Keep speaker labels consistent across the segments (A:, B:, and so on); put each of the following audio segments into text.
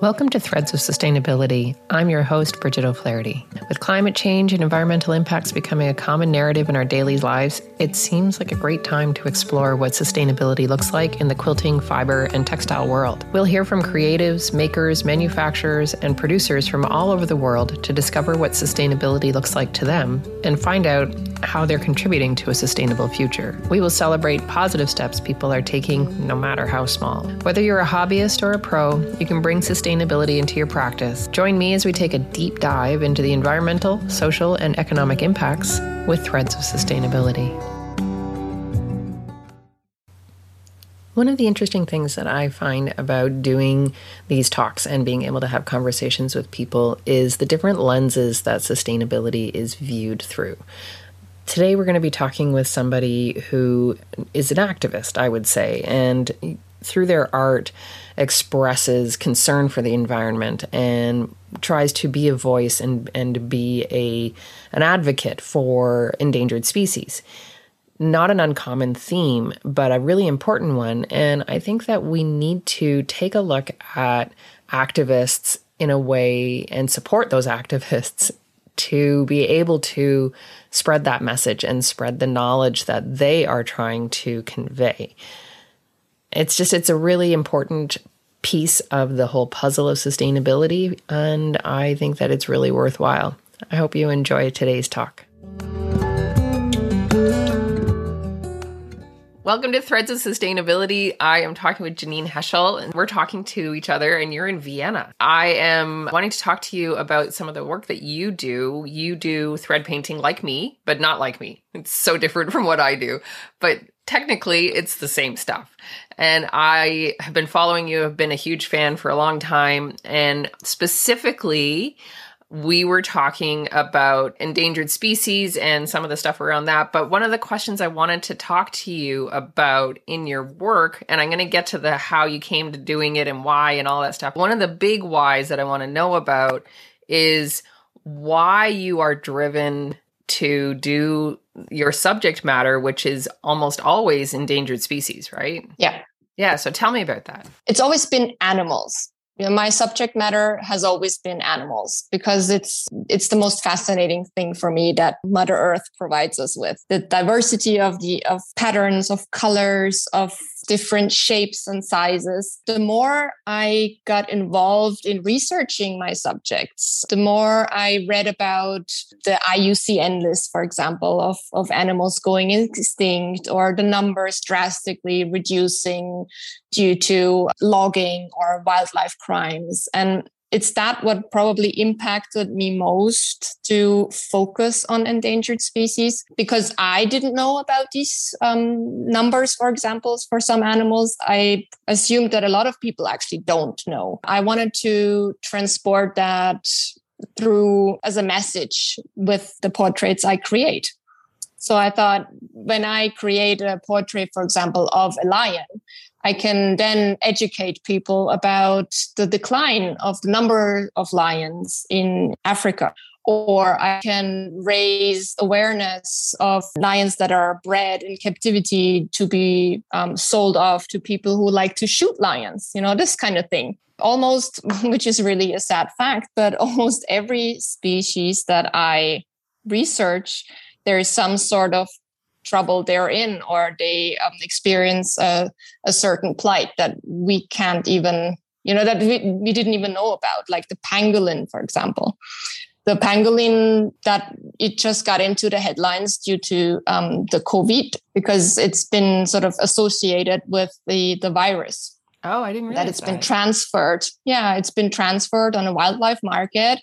A: Welcome to Threads of Sustainability. I'm your host, Bridget O'Flaherty. With climate change and environmental impacts becoming a common narrative in our daily lives, it seems like a great time to explore what sustainability looks like in the quilting, fiber, and textile world. We'll hear from creatives, makers, manufacturers, and producers from all over the world to discover what sustainability looks like to them and find out how they're contributing to a sustainable future. We will celebrate positive steps people are taking, no matter how small. Whether you're a hobbyist or a pro, you can bring sustainability into your practice. Join me as we take a deep dive into the environmental, social, and economic impacts with threads of sustainability. One of the interesting things that I find about doing these talks and being able to have conversations with people is the different lenses that sustainability is viewed through. Today, we're going to be talking with somebody who is an activist, I would say, and through their art expresses concern for the environment and tries to be a voice and, and be a an advocate for endangered species. Not an uncommon theme, but a really important one. And I think that we need to take a look at activists in a way and support those activists to be able to spread that message and spread the knowledge that they are trying to convey. It's just, it's a really important piece of the whole puzzle of sustainability, and I think that it's really worthwhile. I hope you enjoy today's talk. Welcome to Threads of Sustainability. I am talking with Janine Heschl, and we're talking to each other, and you're in Vienna. I am wanting to talk to you about some of the work that you do. You do thread painting like me, but not like me. It's so different from what I do, but technically it's the same stuff. And I have been following you, have been a huge fan for a long time, and specifically, we were talking about endangered species and some of the stuff around that. But one of the questions I wanted to talk to you about in your work, and I'm going to get to the how you came to doing it and why and all that stuff. One of the big whys that I want to know about is why you are driven to do your subject matter, which is almost always endangered species, right?
B: Yeah.
A: Yeah. So tell me about that.
B: It's always been animals you know, my subject matter has always been animals because it's it's the most fascinating thing for me that mother earth provides us with. The diversity of the of patterns of colors of different shapes and sizes. The more I got involved in researching my subjects, the more I read about the IUCN list, for example, of, of animals going extinct or the numbers drastically reducing due to logging or wildlife crimes. And it's that what probably impacted me most to focus on endangered species because I didn't know about these um, numbers, for examples, for some animals. I assumed that a lot of people actually don't know. I wanted to transport that through as a message with the portraits I create. So I thought when I create a portrait, for example, of a lion, I can then educate people about the decline of the number of lions in Africa. Or I can raise awareness of lions that are bred in captivity to be um, sold off to people who like to shoot lions, you know, this kind of thing. Almost, which is really a sad fact, but almost every species that I research, there is some sort of trouble they're in or they um, experience a, a certain plight that we can't even you know that we, we didn't even know about like the pangolin for example the pangolin that it just got into the headlines due to um, the covid because it's been sort of associated with the the virus
A: oh i didn't realize
B: that it's
A: that.
B: been transferred yeah it's been transferred on a wildlife market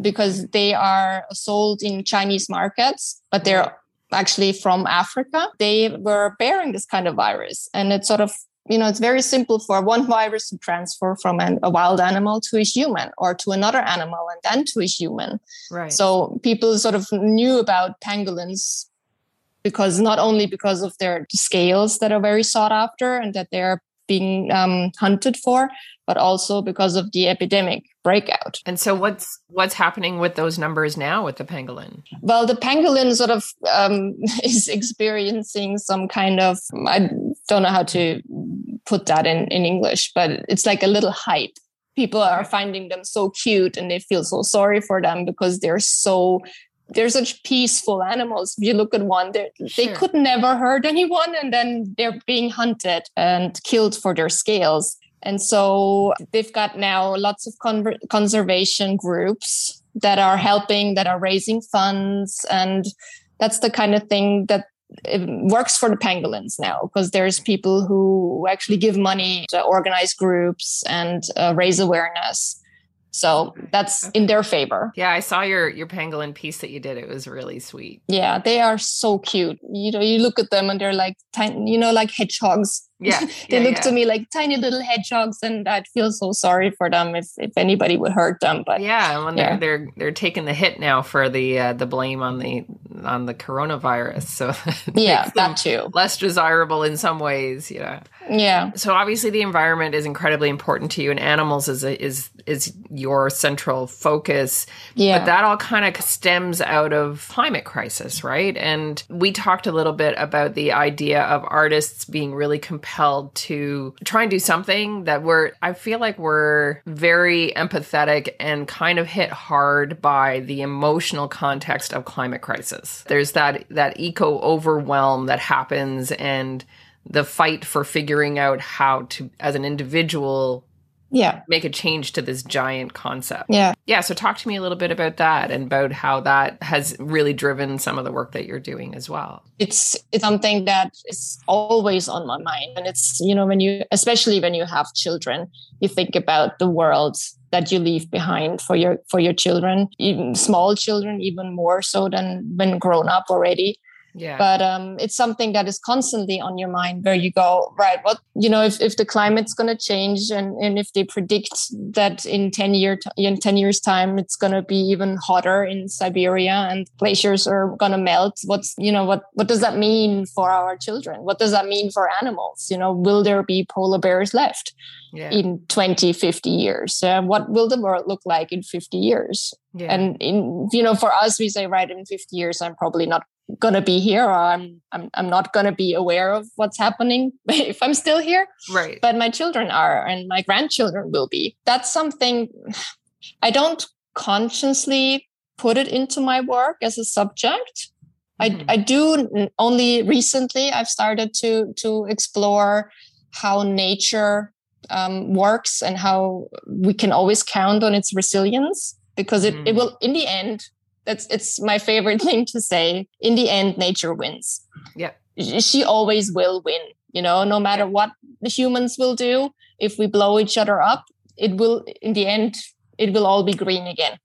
B: because they are sold in chinese markets but they're actually from Africa, they were bearing this kind of virus. And it's sort of, you know, it's very simple for one virus to transfer from an, a wild animal to a human or to another animal and then to a human.
A: Right.
B: So people sort of knew about pangolins because not only because of their scales that are very sought after and that they're being um, hunted for, but also because of the epidemic breakout.
A: And so, what's what's happening with those numbers now with the pangolin?
B: Well, the pangolin sort of um, is experiencing some kind of I don't know how to put that in in English, but it's like a little hype. people are finding them so cute and they feel so sorry for them because they're so they're such peaceful animals. If you look at one, sure. they could never hurt anyone, and then they're being hunted and killed for their scales. And so they've got now lots of con- conservation groups that are helping, that are raising funds. And that's the kind of thing that works for the pangolins now because there's people who actually give money to organize groups and uh, raise awareness so that's in their favor.
A: Yeah, I saw your your pangolin piece that you did. It was really sweet.
B: Yeah, they are so cute. You know, you look at them and they're like tiny, you know, like hedgehogs.
A: Yeah.
B: they
A: yeah,
B: look
A: yeah.
B: to me like tiny little hedgehogs and I'd feel so sorry for them if, if anybody would hurt them. But
A: yeah, when yeah. they're they're they're taking the hit now for the uh, the blame on the on the coronavirus. So
B: yeah, that too.
A: Less desirable in some ways, you know.
B: Yeah.
A: So obviously the environment is incredibly important to you and animals is a, is is your central focus.
B: Yeah.
A: But that all kind of stems out of climate crisis, right? And we talked a little bit about the idea of artists being really compelled to try and do something that we're I feel like we're very empathetic and kind of hit hard by the emotional context of climate crisis. There's that that eco overwhelm that happens and the fight for figuring out how to as an individual
B: yeah.
A: make a change to this giant concept.
B: Yeah.
A: Yeah so talk to me a little bit about that and about how that has really driven some of the work that you're doing as well.
B: It's it's something that is always on my mind. And it's you know when you especially when you have children you think about the world that you leave behind for your for your children even small children even more so than when grown up already
A: yeah.
B: But um, it's something that is constantly on your mind where you go, right, what, you know, if, if the climate's going to change and, and if they predict that in 10 year, in 10 years time, it's going to be even hotter in Siberia and glaciers are going to melt. What's, you know, what, what does that mean for our children? What does that mean for animals? You know, will there be polar bears left
A: yeah.
B: in 20, 50 years? Uh, what will the world look like in 50 years?
A: Yeah.
B: And in, you know, for us, we say, right, in 50 years, I'm probably not gonna be here or I'm I'm I'm not gonna be aware of what's happening if I'm still here.
A: Right.
B: But my children are and my grandchildren will be. That's something I don't consciously put it into my work as a subject. Mm-hmm. I I do only recently I've started to to explore how nature um, works and how we can always count on its resilience because it, mm. it will in the end that's it's my favorite thing to say. In the end nature wins.
A: Yeah.
B: She always will win you know no matter what the humans will do. If we blow each other up it will in the end it will all be green again.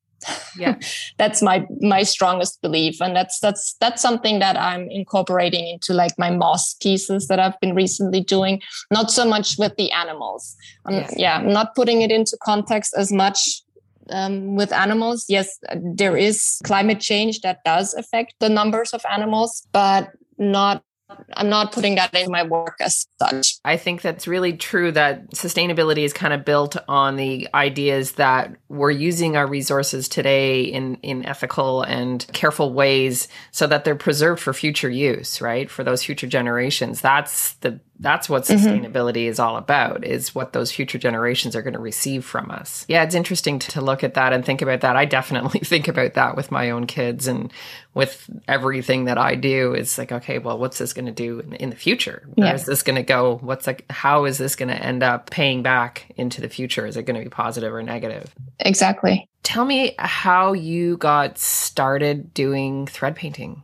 A: Yeah.
B: That's my my strongest belief. And that's that's that's something that i'm incorporating into like my moss pieces that i've been recently doing. Not so much with the animals. Um, yes. yeah i'm not putting it into context as much um, with animals. Yes, there is climate change that does affect the numbers of animals, but not I'm not putting that in my work as such.
A: I think that's really true that sustainability is kind of built on the ideas that we're using our resources today in, in ethical and careful ways so that they're preserved for future use, right? For those future generations. That's the that's what mm-hmm. sustainability mm-hmm. is all about is what those future generations are going to receive from us. Yeah it's interesting to, to, look at that and think about that. I definitely think about that with my own kids and with everything that i do. It's like okay well what's this going to do in, in, the future? Where yeah. is this going to go? What's like how is this going to end up paying back into the future? Is it going to be positive or negative?
B: Exactly.
A: Tell me how you got started doing thread painting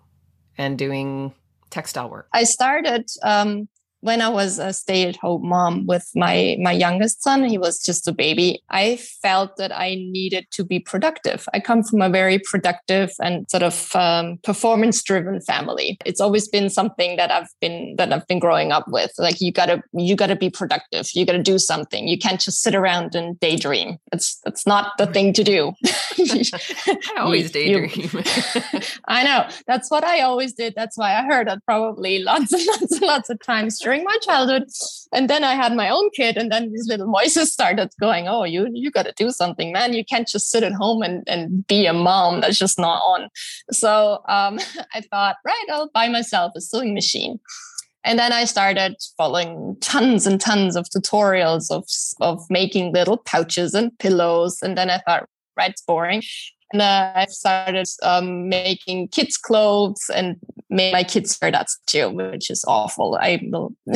A: and doing textile work.
B: I started um, when I was a stay-at-home mom with my my youngest son, he was just a baby. I felt that I needed to be productive. I come from a very productive and sort of um, performance-driven family. It's always been something that I've been that I've been growing up with. Like you gotta you gotta be productive. You gotta do something. You can't just sit around and daydream. It's that's not the thing to do.
A: I always daydream. You,
B: I know. That's what I always did. That's why I heard it probably lots and lots and lots of times during my childhood. And then I had my own kid, and then these little voices started going, "Oh, you you got to do something, man! You can't just sit at home and and be a mom. That's just not on." So um, I thought, right, I'll buy myself a sewing machine. And then I started following tons and tons of tutorials of, of making little pouches and pillows. And then I thought, right, it's boring. And uh, I started um, making kids' clothes and made my kids wear that too, which is awful. I will,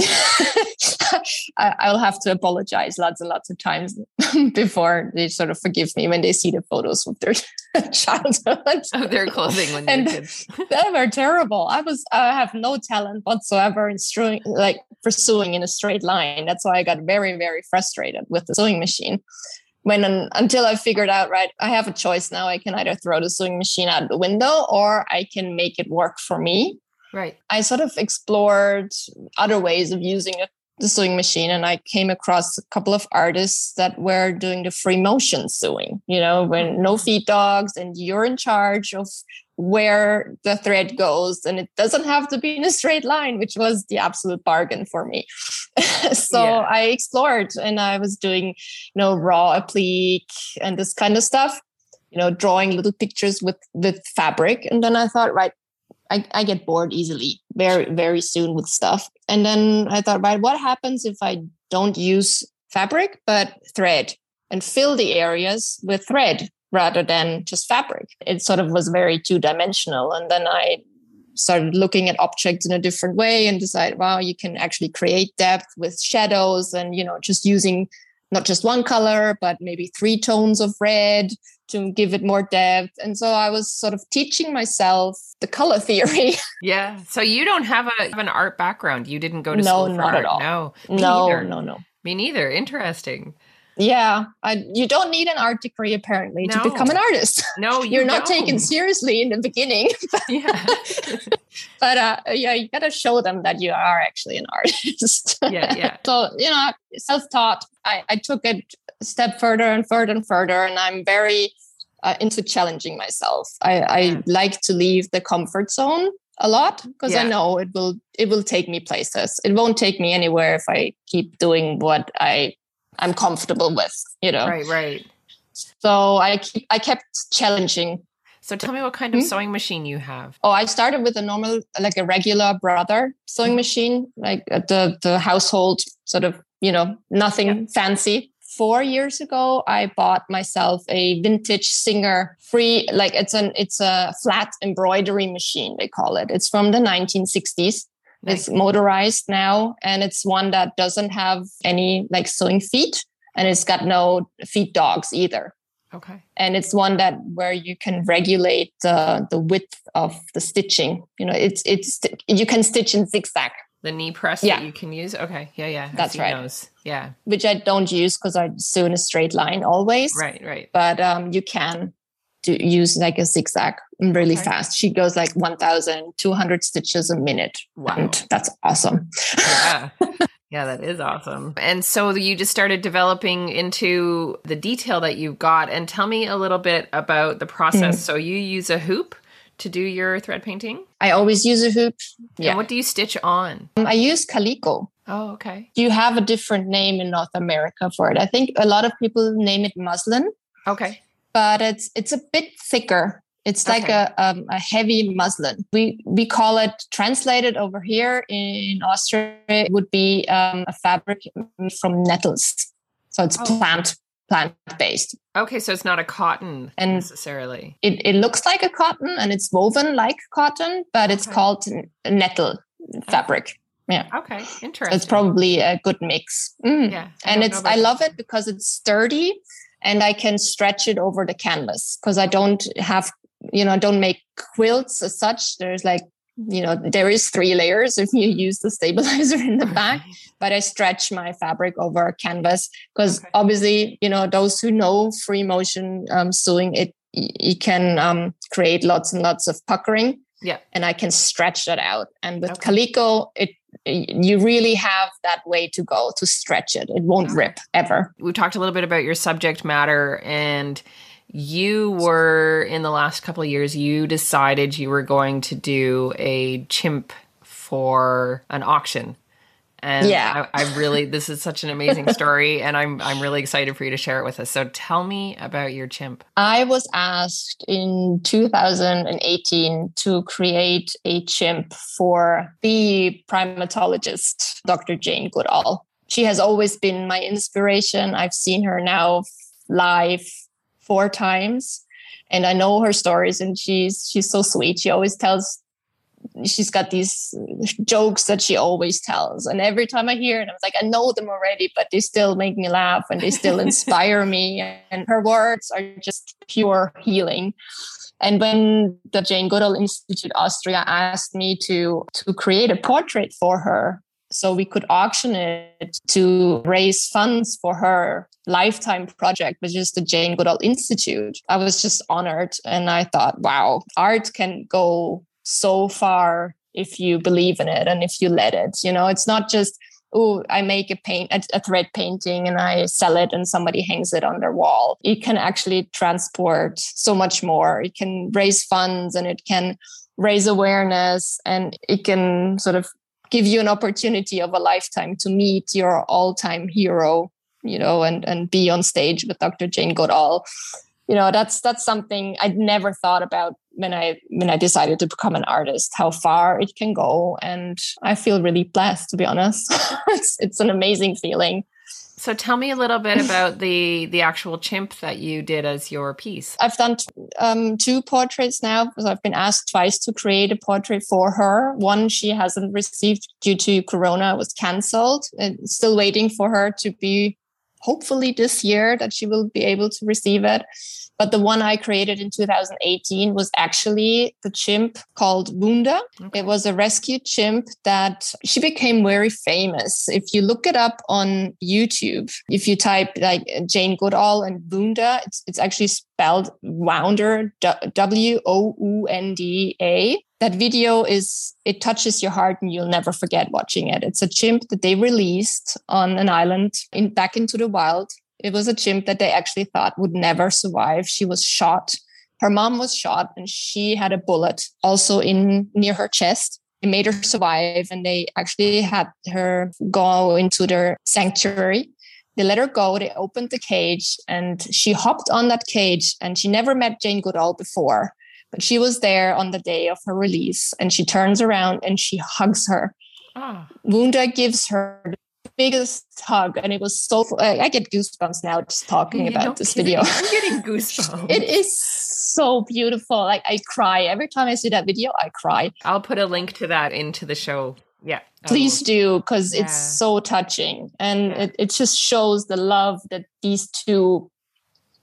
B: I, will have to apologize lots and lots of times before they sort of forgive me when they see the photos of their childhood
A: of their clothing when and kids.
B: they were terrible. I was, I have no talent whatsoever in sewing, like pursuing in a straight line. That's why I got very, very frustrated with the sewing machine when until I figured out, right, I have a choice now. I can either throw the sewing machine out the window or I can make it work for me.
A: Right.
B: I sort of explored other ways of using a, the sewing machine and I came across a couple of artists that were doing the free motion sewing, you know, when no mm-hmm. feed dogs and you're in charge of where the thread goes and it doesn't have to be in a straight line which was the absolute bargain for me. So yeah. i explored and i was doing you know raw applique and this kind of stuff you know drawing little pictures with with fabric. And then i thought right I, I get bored easily very very soon with stuff. And then i thought right what happens if i don't use fabric but thread and fill the areas with thread rather than just fabric. It sort of was very two dimensional. And then I started looking at objects in a different way and decided, wow, you can actually create depth with shadows and, you know, just using not just one color, but maybe three tones of red to give it more depth. And so I was sort of teaching myself the color theory.
A: yeah. So you don't have, a, have an art background. You didn't go to
B: no,
A: school for
B: not
A: art.
B: At all.
A: No.
B: no,
A: neither.
B: no, no.
A: Me neither. Interesting.
B: Yeah, I, you don't need an art degree apparently no. to become an artist.
A: No, you
B: are not taken seriously in the beginning.
A: yeah,
B: but uh, yeah, you got to show them that you are actually an artist.
A: yeah, yeah.
B: so you know, self-taught. I, I took it a step further and further and further, and I'm very uh, into challenging myself. I, I yeah. like to leave the comfort zone a lot because yeah. I know it will it will take me places. It won't take me anywhere if I keep doing what I I'm comfortable with, you know.
A: Right, right.
B: So I keep, I kept challenging.
A: So tell me what kind of hmm? sewing machine you have.
B: Oh, I started with a normal, like a regular brother sewing machine, like the the household sort of, you know, nothing yeah. fancy. Four years ago, I bought myself a vintage Singer free, like it's an it's a flat embroidery machine they call it. It's from the 1960s Nice. It's motorized now, and it's one that doesn't have any like sewing feet, and it's got no feed dogs either.
A: Okay.
B: And it's one that where you can regulate the the width of the stitching. You know, it's it's you can stitch in zigzag.
A: The knee press yeah. that you can use. Okay. Yeah, yeah.
B: That's right.
A: Those. Yeah.
B: Which I don't use because I sew in a straight line always.
A: Right, right.
B: But um, you can to use like a zigzag really okay. fast. She goes like 1,200 stitches a minute.
A: Wow.
B: And that's awesome.
A: Yeah. Yeah, that is awesome. And so you just started developing into the detail that you've got. And tell me a little bit about the process. Mm. So you use a hoop to do your thread painting?
B: I always use a hoop.
A: Yeah. And what do you stitch on?
B: Um, I use calico.
A: Oh, okay.
B: You have a different name in North America for it. I think a lot of people name it muslin.
A: Okay
B: but it's it's a bit thicker. It's like okay. a um, a heavy muslin. We we call it translated over here in Austria it would be um, a fabric from nettles. So it's oh. plant plant based.
A: Okay, so it's not a cotton and necessarily.
B: It it looks like a cotton and it's woven like cotton, but it's okay. called nettle fabric. Yeah.
A: Okay. Interesting.
B: it's probably a good mix.
A: Mm. Yeah.
B: I and it's I love it because it's sturdy and I can stretch it over the canvas because I don't have, you know, don't make quilts as such. There's like, you know, there is three layers if you use the stabilizer in the back, but I stretch my fabric over a canvas because okay. obviously, you know, those who know free motion um, sewing, it you can um, create lots and lots of puckering.
A: Yeah.
B: And I can stretch that out. And with okay. Calico, it you really have that way to go to stretch it. It won't rip ever.
A: We talked a little bit about your subject matter and you were in the last couple of years you decided you were going to do a chimp for an auction And yeah, I, I really this is such an amazing story, and I'm I'm really excited for you to share it with us. So tell me about your chimp.
B: I was asked in 2018 to create a chimp for the primatologist, Dr. Jane Goodall. She has always been my inspiration. I've seen her now live four times and I know her stories and she's she's so sweet. She always tells she's got these jokes that she always tells. And every time I hear it, I was like, I know them already, but they still make me laugh and they still inspire me. And her words are just pure healing. And when the Jane Goodall Institute Austria asked me to to create a portrait for her, so we could auction it to raise funds for her lifetime project, which is the Jane Goodall Institute. I was just honored and I thought, wow, art can go so far if you believe in it and if you let it. You know, it's not just oh, I make a paint a, thread painting and I sell it and somebody hangs it on their wall. It can actually transport so much more. It can raise funds and it can raise awareness and it can sort of give you an opportunity of a lifetime to meet your all-time hero, you know, and and be on stage with Dr. Jane Goodall. You know that's that's something i'd never thought about when i when i decided to become an artist how far it can go. And i feel really blessed to be honest. It's, it's an amazing feeling
A: so tell me a little bit about the the actual chimp that you did as your piece.
B: I've done um, two portraits now because I've been asked twice to create a portrait for her. One she hasn't received due to Corona; was cancelled. Still waiting for her to be hopefully this year that she will be able to receive it. But the one I created in 2018 was actually the chimp called Wounda. Okay. It was a rescued chimp that she became very famous. If you look it up on YouTube, if you type like Jane Goodall and Wounda, it's, it's actually spelled Wounda, W O U N D A that video is it touches your heart and you'll never forget watching it it's a chimp that they released on an island in back into the wild it was a chimp that they actually thought would never survive. She was shot. Her mom was shot and she had a bullet also in near her chest. It made her survive and they actually had her go into their sanctuary. They let her go. They opened the cage and she hopped on that cage and she never met Jane Goodall before, but she was there on the day of her release and she turns around and she hugs her. Ah. Oh. Wounda gives her the biggest hug and it was so i get goosebumps now just talking you about this video.
A: I'm getting goosebumps.
B: It is so beautiful. Like i cry. Every time i see that video i cry.
A: I'll put a link to that into the show. Yeah.
B: Please do because yeah. it's so touching and yeah. it, it just shows the love that these two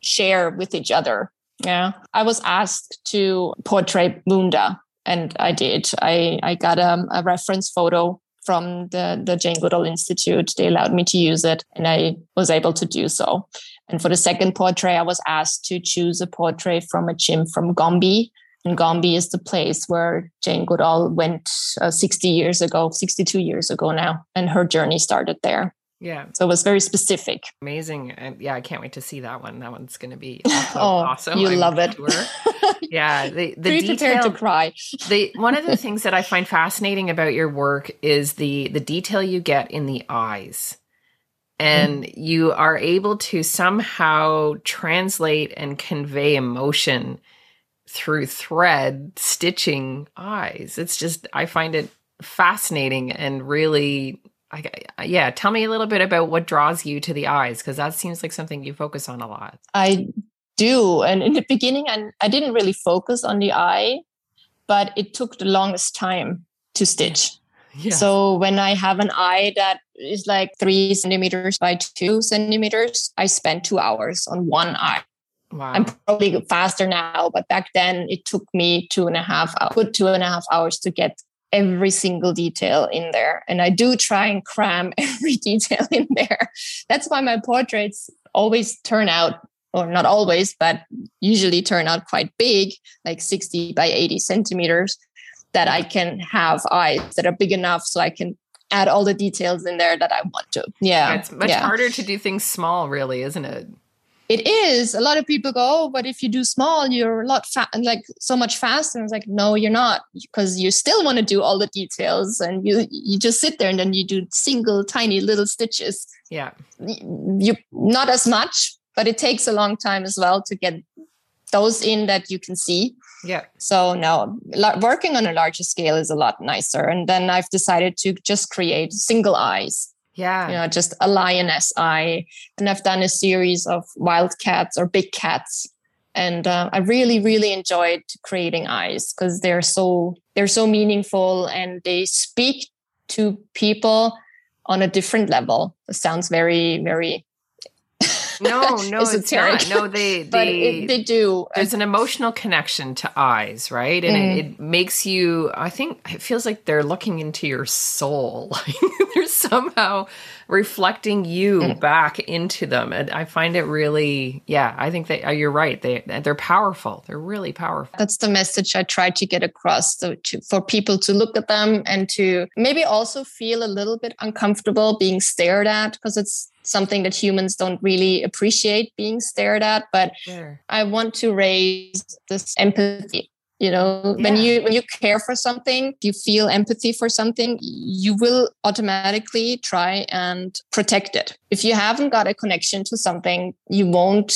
B: share with each other yeah i was asked to portray Wounda and i did i i got a, a reference photo from the, the Jane Goodall Institute. They allowed me to use it and I was able to do so. And for the second portrait, I was asked to choose a portrait from a chimp from Gombe. And Gombe is the place where Jane Goodall went uh, 60 years ago, 62 years ago now, and her journey started there.
A: Yeah.
B: So it was very specific.
A: Amazing. And yeah, I can't wait to see that one. That one's going to be oh, awesome.
B: You I'm love it. Sure.
A: yeah. The, the
B: detail, to cry.
A: the, one of the things that I find fascinating about your work is the, the detail you get in the eyes. And mm. you are able to somehow translate and convey emotion through thread stitching eyes. It's just, I find it fascinating and really I, yeah, tell me a little bit about what draws you to the eyes because that seems like something you focus on a lot.
B: I do, and in the beginning, I, I didn't really focus on the eye, but it took the longest time to stitch. Yeah. So when I have an eye that is like three centimeters by two centimeters, I spend two hours on one eye. Wow. I'm probably faster now, but back then it took me two and a half hours, two and a half hours to get every single detail in there. And I do try and cram every detail in there. That's why my portraits always turn out, or not always, but usually turn out quite big, like 60 by 80 centimeters, that I can have eyes that are big enough so I can add all the details in there that I want to. Yeah.
A: It's much
B: yeah.
A: harder to do things small, really, isn't it?
B: It is. A lot of people go oh but if you do small you're a lot fa- like so much faster. And it's like no you're not because you still want to do all the details and you you just sit there and then you do single tiny little stitches.
A: Yeah.
B: You not as much but it takes a long time as well to get those in that you can see.
A: Yeah.
B: So no working on a larger scale is a lot nicer. And then i've decided to just create single eyes
A: yeah.
B: You know, just a lioness eye. And I've done a series of wild cats or big cats. And uh, I really, really enjoyed creating eyes because they're so they're so meaningful and they speak to people on a different level. It sounds very, very
A: no, no, it's not. No, they they
B: it, they do.
A: There's an emotional connection to eyes, right? And mm. it, it, makes you. I think it feels like they're looking into your soul. Like they're somehow reflecting you mm. back into them, and I find it really. Yeah, I think that uh, you're right. They they're powerful. They're really powerful.
B: That's the message I try to get across to, for people to look at them and to maybe also feel a little bit uncomfortable being stared at because it's something that humans don't really appreciate being stared at but sure. i want to raise this empathy you know yeah. when you when you care for something you feel empathy for something you will automatically try and protect it if you haven't got a connection to something you won't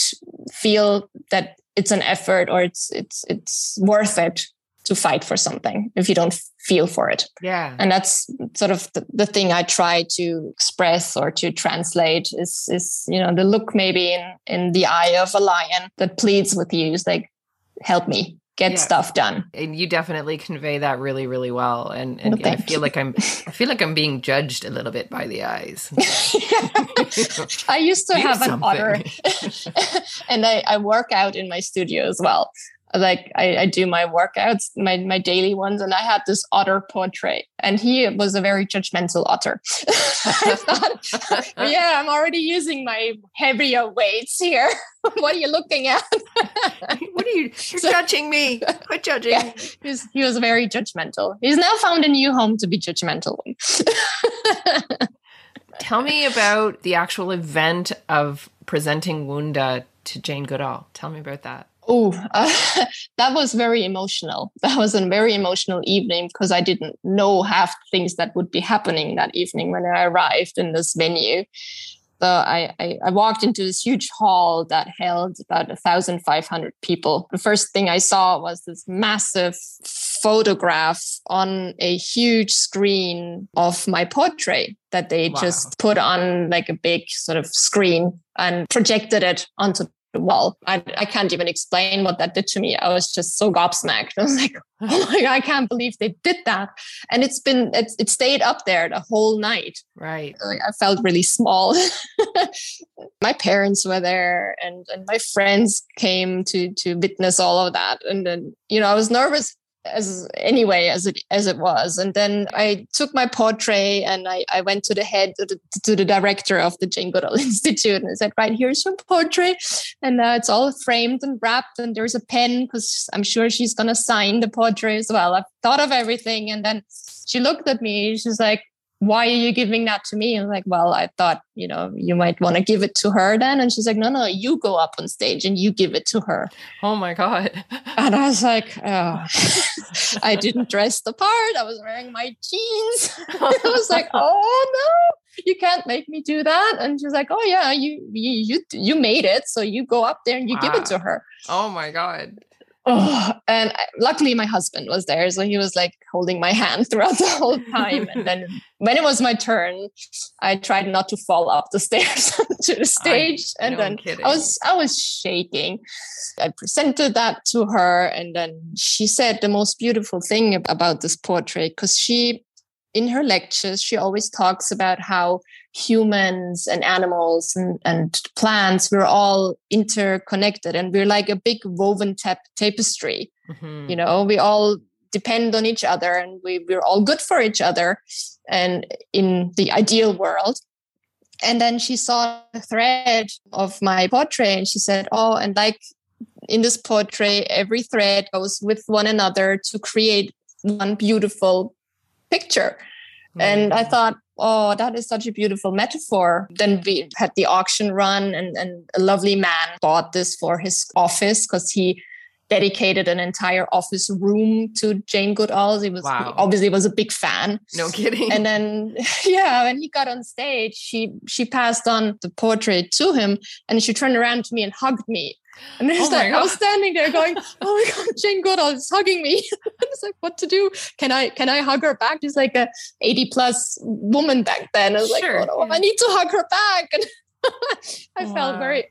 B: feel that it's an effort or it's it's it's worth it to fight for something if you don't feel for it.
A: Yeah.
B: And that's sort of the, the thing I try to express or to translate is is, you know, the look maybe in in the eye of a lion that pleads with you is like, help me get yeah. stuff done.
A: And you definitely convey that really, really well. And, and well, I feel like I'm I feel like I'm being judged a little bit by the eyes.
B: I used to Do have something. an otter and I, I work out in my studio as well like I, I, do my workouts, my my daily ones, and I had this otter portrait, and he was a very judgmental otter. Thought, yeah, I'm already using my heavier weights here. what are you looking at?
A: what are you? You're so, judging me. Quit judging. Yeah,
B: he, was, he was very judgmental. He's now found a new home to be judgmental.
A: Tell me about the actual event of presenting Wounda to Jane Goodall. Tell me about that.
B: Oh, uh, that was very emotional. That was a very emotional evening because I didn't know half things that would be happening that evening when I arrived in this venue. So I, I, I walked into this huge hall that held about 1,500 people. The first thing I saw was this massive photograph on a huge screen of my portrait that they wow. just put on like a big sort of screen and projected it onto well, I, I can't even explain what that did to me. I was just so gobsmacked. I was like, oh my God, I can't believe they did that. And it's been, it, it stayed up there the whole night.
A: Right.
B: Like I felt really small. my parents were there and, and my friends came to, to witness all of that. And then, you know, I was nervous as anyway as it as it was. And then i took my portrait and i, I went to the head to the, to the director of the jane goodall institute and i said right here's your portrait. And uh, it's all framed and wrapped and there's a pen because i'm sure she's to sign the portrait as well. I've thought of everything. And then she looked at me. She's like why are you giving that to me? And I'm like, well, I thought, you know, you might want to give it to her then. And she's like, no, no, you go up on stage and you give it to her.
A: Oh my God.
B: And I was like, oh. I didn't dress the part. I was wearing my jeans. I was like, oh no, you can't make me do that. And she's like, oh yeah, you you you, you made it. So you go up there and you wow. give it to her.
A: Oh my God
B: oh, and luckily my husband was there so he was like holding my hand throughout the whole time. And then when it was my turn i tried not to fall up the stairs to the stage. I, and no then kidding. i was i was shaking. I presented that to her and then she said the most beautiful thing about this portrait because she in her lectures she always talks about how humans and animals and, and plants we're all interconnected and we're like a big woven tap- tapestry mm-hmm. you know we all depend on each other and we, we're all good for each other and in the ideal world and then she saw the thread of my portrait and she said oh and like in this portrait every thread goes with one another to create one beautiful picture mm-hmm. and i thought oh, that is such a beautiful metaphor. Then we had the auction run, and, and a lovely man bought this for his office because he dedicated an entire office room to Jane Goodall. He was wow. he obviously was a big fan.
A: No kidding.
B: And then yeah, when he got on stage, she she passed on the portrait to him and she turned around to me and hugged me. And oh like, I was standing there going, "Oh my god, Jane Goodall is hugging me." I was like, "What to do? Can I can I hug her back?" She's like a eighty plus woman back then. I was sure, like, "Oh. I need to hug her back." And I wow. felt very.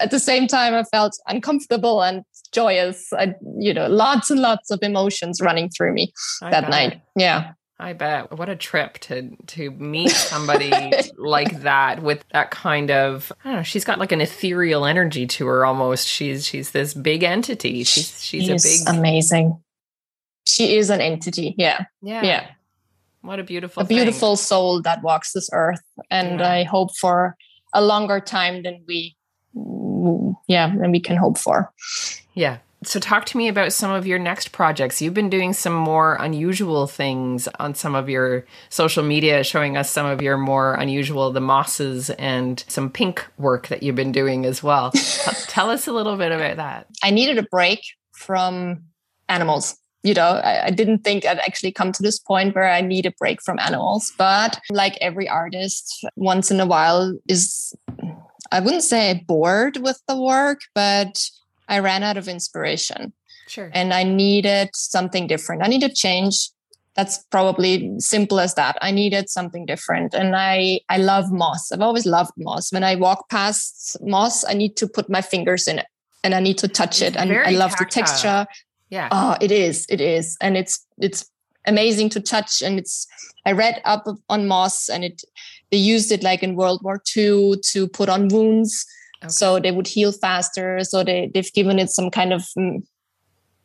B: At the same time, I felt uncomfortable and joyous. I, you know, lots and lots of emotions running through me I that bet. night. Yeah.
A: I bet. What a trip to to meet somebody like that with that kind of I don't know, she's got like an ethereal energy to her almost. She's she's this big entity. She's she's a big
B: amazing. She is an entity. Yeah.
A: Yeah. Yeah. What a beautiful
B: a beautiful soul that walks this earth. And yeah. I hope for a longer time than we yeah, than we can hope for.
A: Yeah. So talk to me about some of your next projects. You've been doing some more unusual things on some of your social media showing us some of your more unusual the mosses and some pink work that you've been doing as well. Tell us a little bit about that.
B: I needed a break from animals you know? I, I, didn't think i'd actually come to this point where i need a break from animals but like every artist once in a while is i wouldn't say bored with the work but I ran out of inspiration.
A: Sure.
B: And I needed something different. I needed change. That's probably simple as that. I needed something different. And I I love moss. I've always loved moss. When I walk past moss, I need to put my fingers in it and I need to touch it's it. And I love tactile. the texture.
A: Yeah.
B: Oh, it is. It is. And it's it's amazing to touch. And it's I read up on moss and it they used it like in World War II to put on wounds Okay. So they would heal faster. So they, they've given it some kind of mm,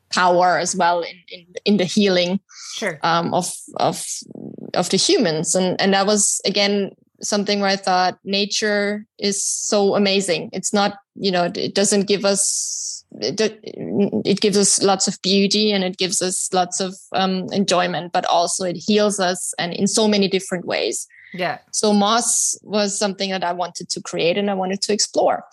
B: power as well in, in, in the healing
A: sure.
B: um, of, of, of the humans. And, and that was, again, something where I thought nature is so amazing. It's not, you know, it doesn't give us, it, it gives us lots of beauty and it gives us lots of um, enjoyment, but also it heals us and in so many different ways.
A: Yeah.
B: So moss was something that I wanted to create and I wanted to explore.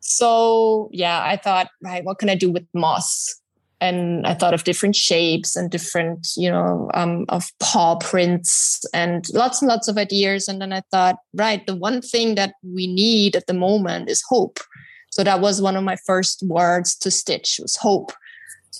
B: So yeah, I thought, right, what can I do with moss? And I thought of different shapes and different, you know, um, of paw prints and lots and lots of ideas. And then I thought, right, the one thing that we need at the moment is hope. So that was one of my first words to stitch was hope.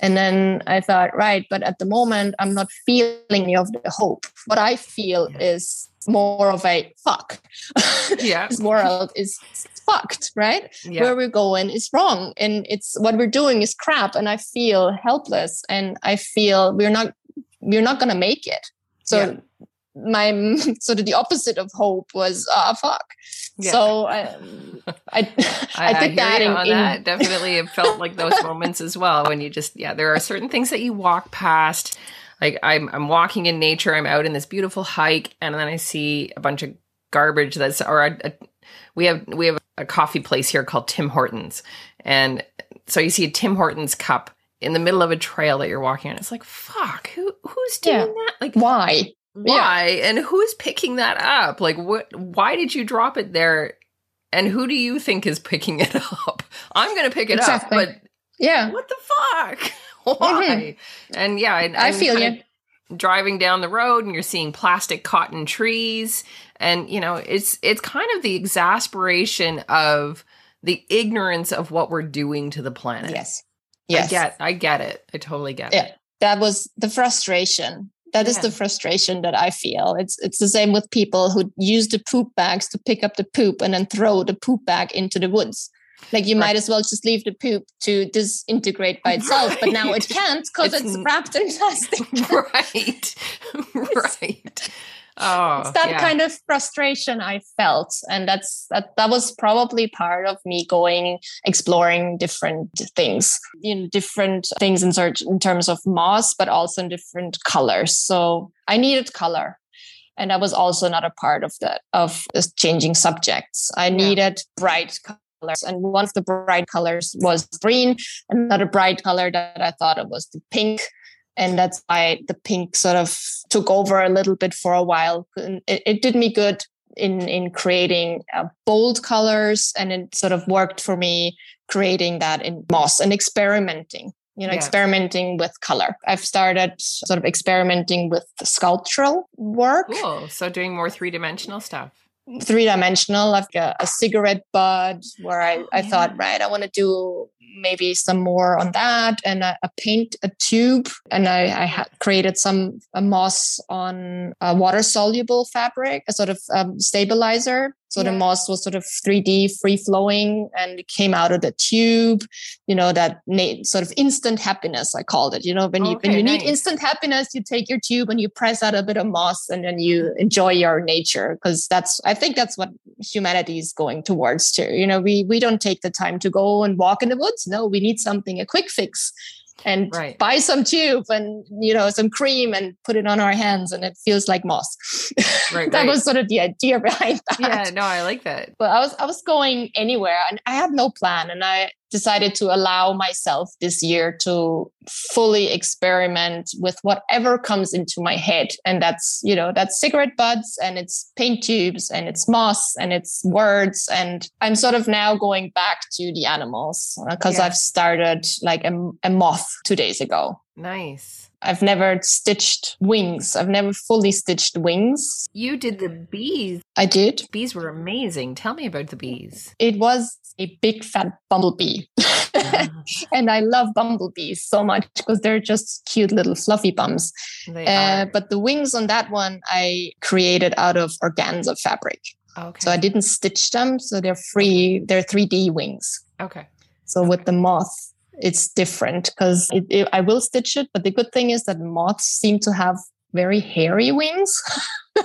B: And then I thought, right, but at the moment, I'm not feeling any of the hope. What I feel is more of a fuck.
A: Yeah.
B: this world is fucked, right?
A: Yeah.
B: Where we're going is wrong. And it's what we're doing is crap. And I feel helpless and I feel we're not we're not gonna make it. So yeah. My sort of the opposite of hope was ah fuck. Yeah. So I I, I, I did that, in,
A: in, that. Definitely it felt like those moments as well when you just yeah, there are certain things that you walk past like I'm I'm walking in nature, I'm out in this beautiful hike, and then I see a bunch of garbage that's or a, a, we have we have a coffee place here called Tim Hortons, and so you see a Tim Hortons cup in the middle of a trail that you're walking on. It's like fuck, who who's doing yeah. that? Like
B: why?
A: Why yeah. and who's picking that up? Like what? Why did you drop it there? And who do you think is picking it up? I'm going to pick it exactly. up, but
B: yeah,
A: what the fuck? why? Mm-hmm. And yeah, I,
B: I feel you.
A: Driving down the road and you're seeing plastic cotton trees, and you know it's it's kind of the exasperation of the ignorance of what we're doing to the planet.
B: Yes, yes,
A: I get, I get it. I totally get
B: yeah.
A: it.
B: That was the frustration that is yeah. the frustration that I feel. It's it's the same with people who use the poop bags to pick up the poop and then throw the poop bag into the woods. Like you right. might as well just leave the poop to disintegrate by itself, right. but now it can't because it's, it's, wrapped in plastic.
A: right, right. Oh,
B: it's that yeah. kind of frustration I felt, and that's that. That was probably part of me going exploring different things, you know, different things in search in terms of moss, but also in different colors. So I needed color, and that was also another part of that of changing subjects. I needed bright colors. And one of the bright colors was green. Another bright color that I thought of was the pink. And that's why the pink sort of took over a little bit for a while. It, it did me good in in creating uh, bold colors and it sort of worked for me creating that in moss and experimenting you know yeah. experimenting with color i've started sort of experimenting with sculptural work
A: cool so doing more three-dimensional stuff
B: three dimensional. I've got a cigarette bud where I, oh, I yeah. thought, right, I want to do maybe some more on that and a, a paint a tube and i, I had created some a moss on a water soluble fabric a sort of um, stabilizer so yeah. the moss was sort of 3D free flowing and it came out of the tube, you know, that na- sort of instant happiness, I called it. You know, when you okay, when you nice. need instant happiness, you take your tube and you press out a bit of moss and then you enjoy your nature. Cause that's I think that's what humanity is going towards too. You know, we we don't take the time to go and walk in the woods. No, we need something, a quick fix and right. buy some tube and you know some cream and put it on our hands and it feels like moss right, that right. was sort of the idea behind that
A: yeah no i like that
B: but i was i was going anywhere and i had no plan and i decided to allow myself this year to fully experiment with whatever comes into my head. And that's you know that's cigarette butts and it's paint tubes and it's moss and it's words. And i'm sort of now going back to the animals because uh, yeah. i've started like a, a moth two days ago.
A: Nice
B: I've never stitched wings. I've never fully stitched wings.
A: You did the bees.
B: I did.
A: Bees were amazing. Tell me about the bees.
B: It was a big fat bumblebee. Ah. and I love bumblebees so much because they're just cute little fluffy bums. Uh, but the wings on that one I created out of organza fabric. Okay. So I didn't stitch them. So they're free. They're 3D wings.
A: Okay.
B: So okay. with the moth, it's different because I will stitch it. But the good thing is that moths seem to have very hairy wings.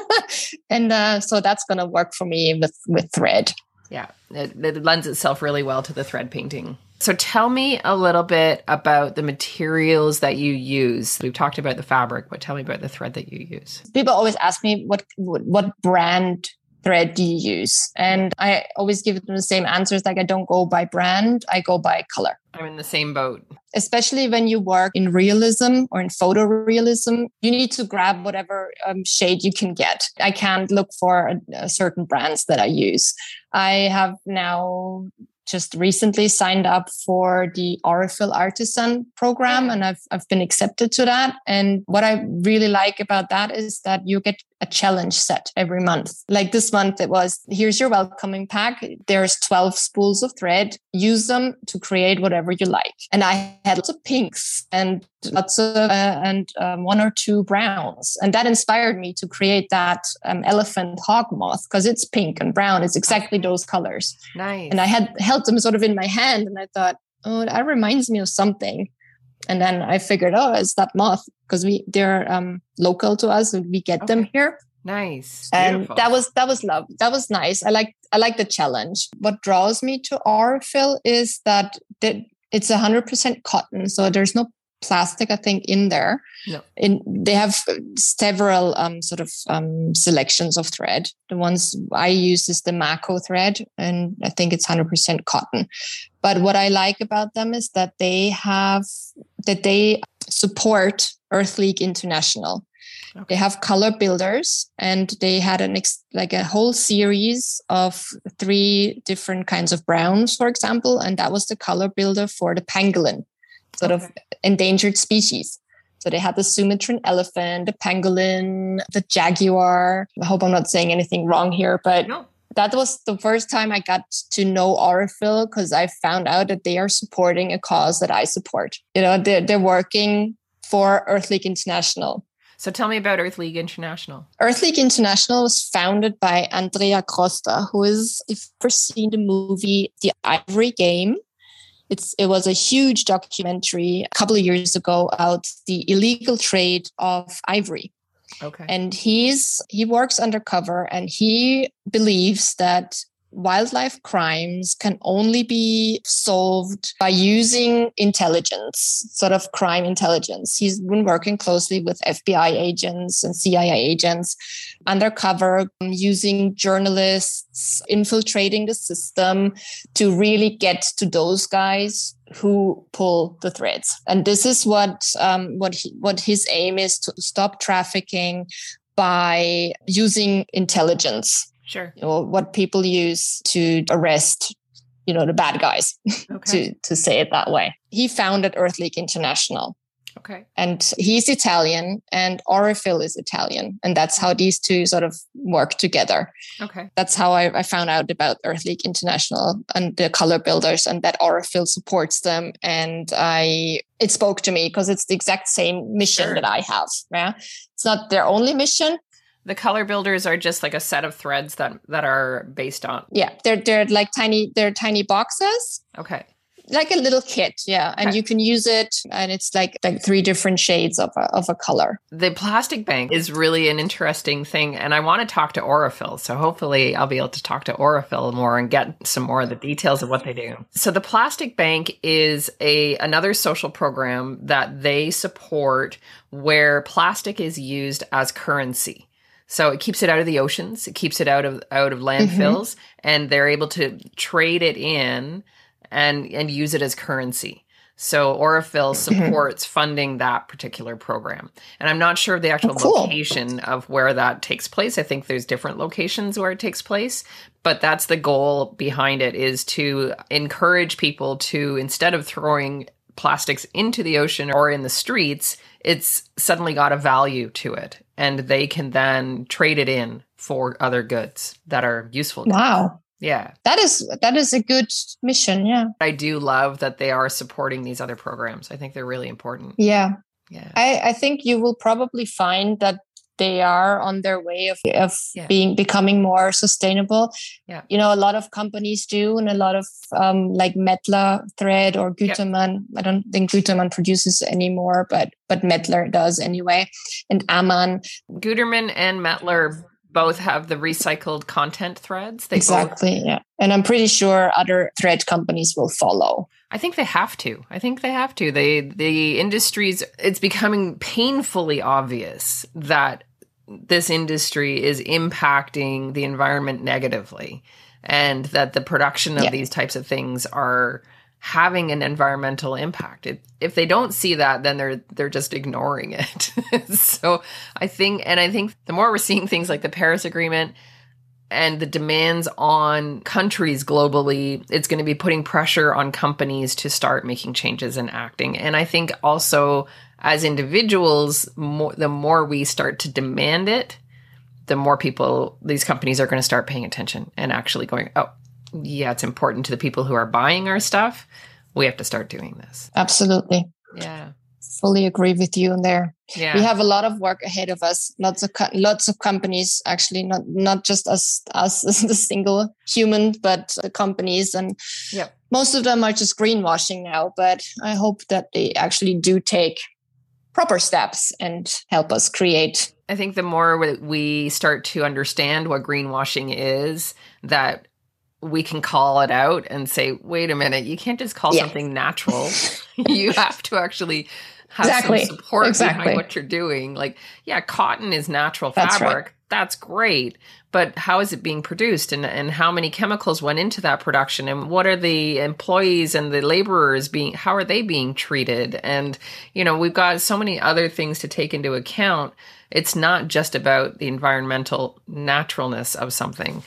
B: and uh, so that's going to work for me with, with thread.
A: Yeah, it, it lends itself really well to the thread painting. So tell me a little bit about the materials that you use. We've talked about the fabric, but tell me about the thread that you use.
B: People always ask me what what brand thread do you use? And I always give them the same answers like I don't go by brand, I go by color.
A: I'm in the same boat.
B: Especially when you work in realism or in photorealism, you need to grab whatever um, shade you can get. I can't look for a, a certain brands that I use. I have now just recently signed up for the Aurifil Artisan program and I've, I've been accepted to that. And what I really like about that is that you get a challenge set every month. Like this month, it was here's your welcoming pack. There's 12 spools of thread. Use them to create whatever you like. And I had lots of pinks and lots of, uh, and um, one or two browns. And that inspired me to create that um, elephant hawk moth because it's pink and brown. It's exactly those colors.
A: Nice.
B: And I had held them sort of in my hand and I thought, oh, that reminds me of something and then I figured, oh, it's that moth because we they're um, local to us and we get okay. them here.
A: Nice.
B: And Beautiful. that was that was love. That was nice. I like I like the challenge. What draws me to our Aurifil is that it's hundred percent cotton, so there's no plastic, I think, in there. No. In they have several um, sort of um, selections of thread. The ones I use is the Mako thread, and I think it's hundred percent cotton. But what I like about them is that they have that they support Earth League International. Okay. They have color builders, and they had an ex- like a whole series of three different kinds of browns, for example, and that was the color builder for the pangolin sort okay. of endangered species. So they had the Sumatran elephant, the pangolin, the jaguar. I hope I'm not saying anything wrong here, but no. That was the first time I got to know Aurifil because I found out that they are supporting a cause that I support. You know, they're, they're working for Earth League International.
A: So tell me about Earth League International.
B: Earth League International was founded by Andrea Crosta, who is, if you've ever seen the movie The Ivory Game, it's, it was a huge documentary a couple of years ago about the illegal trade of ivory.
A: Okay.
B: And he's he works undercover and he believes that wildlife crimes can only be solved by using intelligence, sort of crime intelligence. He's been working closely with FBI agents and CIA agents undercover, um, using journalists, infiltrating the system to really get to those guys who pull the threads. And this is what um, what he, what his aim is to stop trafficking by using intelligence
A: Sure.
B: Know, what people use to arrest, you know, the bad guys, okay. to, to say it that way. He founded Earth League International.
A: Okay.
B: And he's Italian and Aurifil is Italian. And that's how mm-hmm. these two sort of work together.
A: Okay.
B: That's how I, I found out about Earth League International and the color builders and that Aurifil supports them. And I it spoke to me because it's the exact same mission sure. that I have. Yeah. It's not their only mission,
A: the color builders are just like a set of threads that that are based on.
B: Yeah, they're they're like tiny they're tiny boxes.
A: Okay.
B: Like a little kit, yeah, and you can use it, and it's like like three different shades of a, of a color.
A: The plastic bank is really an interesting thing, and I want to talk to Aurifil. So hopefully, I'll be able to talk to Aurifil more and get some more of the details of what they do. So the plastic bank is a another social program that they support where plastic is used as currency. So it keeps it out of the oceans, it keeps it out of out of landfills, mm-hmm. and they're able to trade it in and and use it as currency. So Aurifil mm-hmm. supports mm-hmm. funding that particular program. And I'm not sure of the actual oh, cool. location of where that takes place. I think there's different locations where it takes place, but that's the goal behind it is to encourage people to instead of throwing plastics into the ocean or in the streets, it's suddenly got a value to it and they can then trade it in for other goods that are useful.
B: Wow.
A: Yeah.
B: That is that is a good mission, yeah.
A: I do love that they are supporting these other programs. I think they're really important.
B: Yeah.
A: Yeah.
B: I, I think you will probably find that they are on their way of, of yeah. being becoming more sustainable.
A: Yeah.
B: You know, a lot of companies do, and a lot of um, like Mettler thread or Gütermann. Yep. I don't think Gütermann produces anymore, but but Mettler does anyway, and Amann
A: Gütermann and Mettler both have the recycled content threads.
B: They exactly, both... yeah. And I'm pretty sure other thread companies will follow.
A: I think they have to. I think they have to. They the industries it's becoming painfully obvious that this industry is impacting the environment negatively and that the production of yeah. these types of things are having an environmental impact. It, if they don't see that, then they're they're just ignoring it. so I think, and I think the more we're seeing things like the Paris Agreement and the demands on countries globally, it's going to be putting pressure on companies to start making changes and acting. And I think also as individuals, more, the more we start to demand it, the more people, these companies are going to start paying attention and actually going, oh, yeah, it's important to the people who are buying our stuff. We have to start doing this.
B: Absolutely.
A: Yeah.
B: Fully agree with you on there.
A: Yeah.
B: We have a lot of work ahead of us. Lots of co- lots of companies, actually, not not just us us as the single human, but the companies, and most of them are just greenwashing now. But I hope that they actually do take proper steps and help us create.
A: I think the more we start to understand what greenwashing is, that we can call it out and say, wait a minute, you can't just call yeah. something natural. you have to actually have exactly. some support exactly. behind what you're doing. Like, yeah, cotton is natural fabric. That's, right. That's great but how is it being produced and, and how many chemicals went into that production and what are the employees and the laborers being how are they being treated and you know we've got so many other things to take into account it's not just about the environmental naturalness of something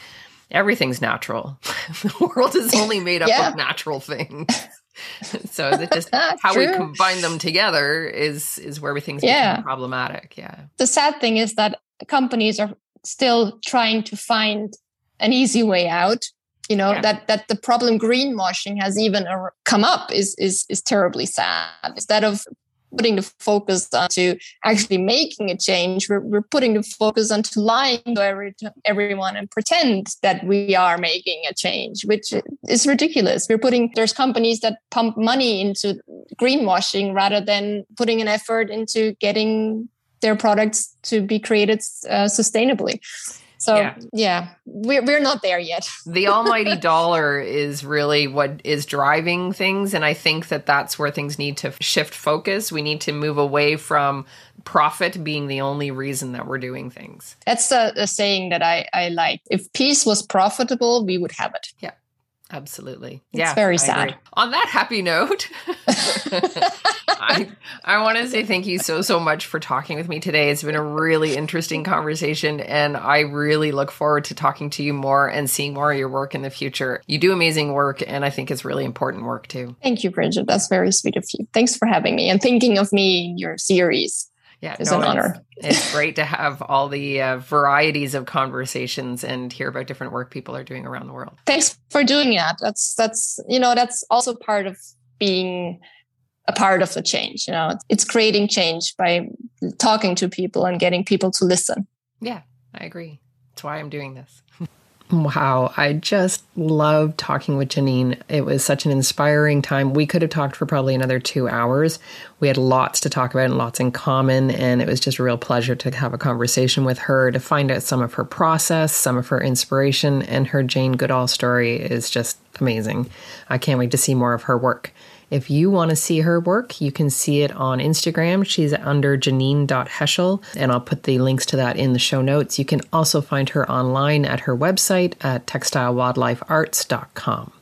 A: everything's natural the world is only made up yeah. of natural things so is it just how we combine them together is is where things yeah. become problematic yeah
B: the sad thing is that companies are still trying to find an easy way out you know yeah. that that the problem greenwashing has even come up is is is terribly sad instead of putting the focus onto actually making a change we're, we're putting the focus onto lying to every, everyone and pretend that we are making a change which is ridiculous we're putting there's companies that pump money into greenwashing rather than putting an effort into getting their products to be created uh, sustainably. So yeah, yeah we're, we're not there yet.
A: the almighty dollar is really what is driving things. And I think that that's where things need to shift focus. We need to move away from profit being the only reason that we're doing things.
B: That's a, a saying that I, I like. If peace was profitable, we would have it.
A: Yeah. Absolutely.
B: It's yeah. very sad.
A: On that happy note, I, I want to say thank you so, so much for talking with me today. It's been a really interesting conversation, and I really look forward to talking to you more and seeing more of your work in the future. You do amazing work, and I think it's really important work too.
B: Thank you, Bridget. That's very sweet of you. Thanks for having me and thinking of me in your series
A: yeah, it's no, an honor. It's, it's great to have all the uh, varieties of conversations and hear about different work people are doing around the world.
B: Thanks for doing that. That's that's you know that's also part of being a part of the change. You know, it's creating change by talking to people and getting people to listen.
A: Yeah, I agree. That's why I'm doing this. Wow, I just loved talking with Janine. It was such an inspiring time. We could have talked for probably another two hours. We had lots to talk about and lots in common, and it was just a real pleasure to have a conversation with her to find out some of her process, some of her inspiration, and her Jane Goodall story is just amazing. I can't wait to see more of her work. If you want to see her work, you can see it on Instagram. She's under janine.heschl, and I'll put the links to that in the show notes. You can also find her online at her website at textilewildlifearts.com.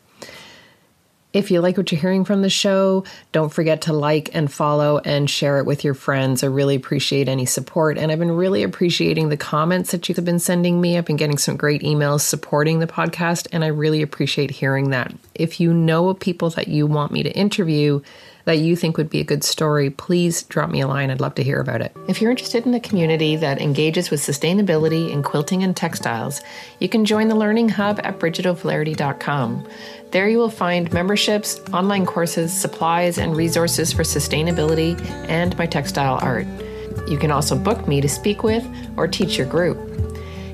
A: If you like what you're hearing from the show, don't forget to like and follow and share it with your friends. I really appreciate any support. And I've been really appreciating the comments that you have been sending me. I've been getting some great emails supporting the podcast, and I really appreciate hearing that. If you know of people that you want me to interview, that you think would be a good story, please drop me a line. I'd love to hear about it. If you're interested in a community that engages with sustainability in quilting and textiles, you can join the Learning Hub at bridgetoflaherty.com. There you will find memberships, online courses, supplies, and resources for sustainability and my textile art. You can also book me to speak with or teach your group.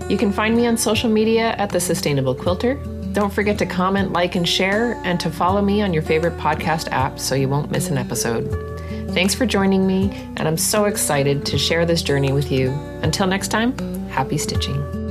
A: You can find me on social media at The Sustainable Quilter. Don't forget to comment, like, and share, and to follow me on your favorite podcast app so you won't miss an episode. Thanks for joining me, and I'm so excited to share this journey with you. Until next time, happy stitching.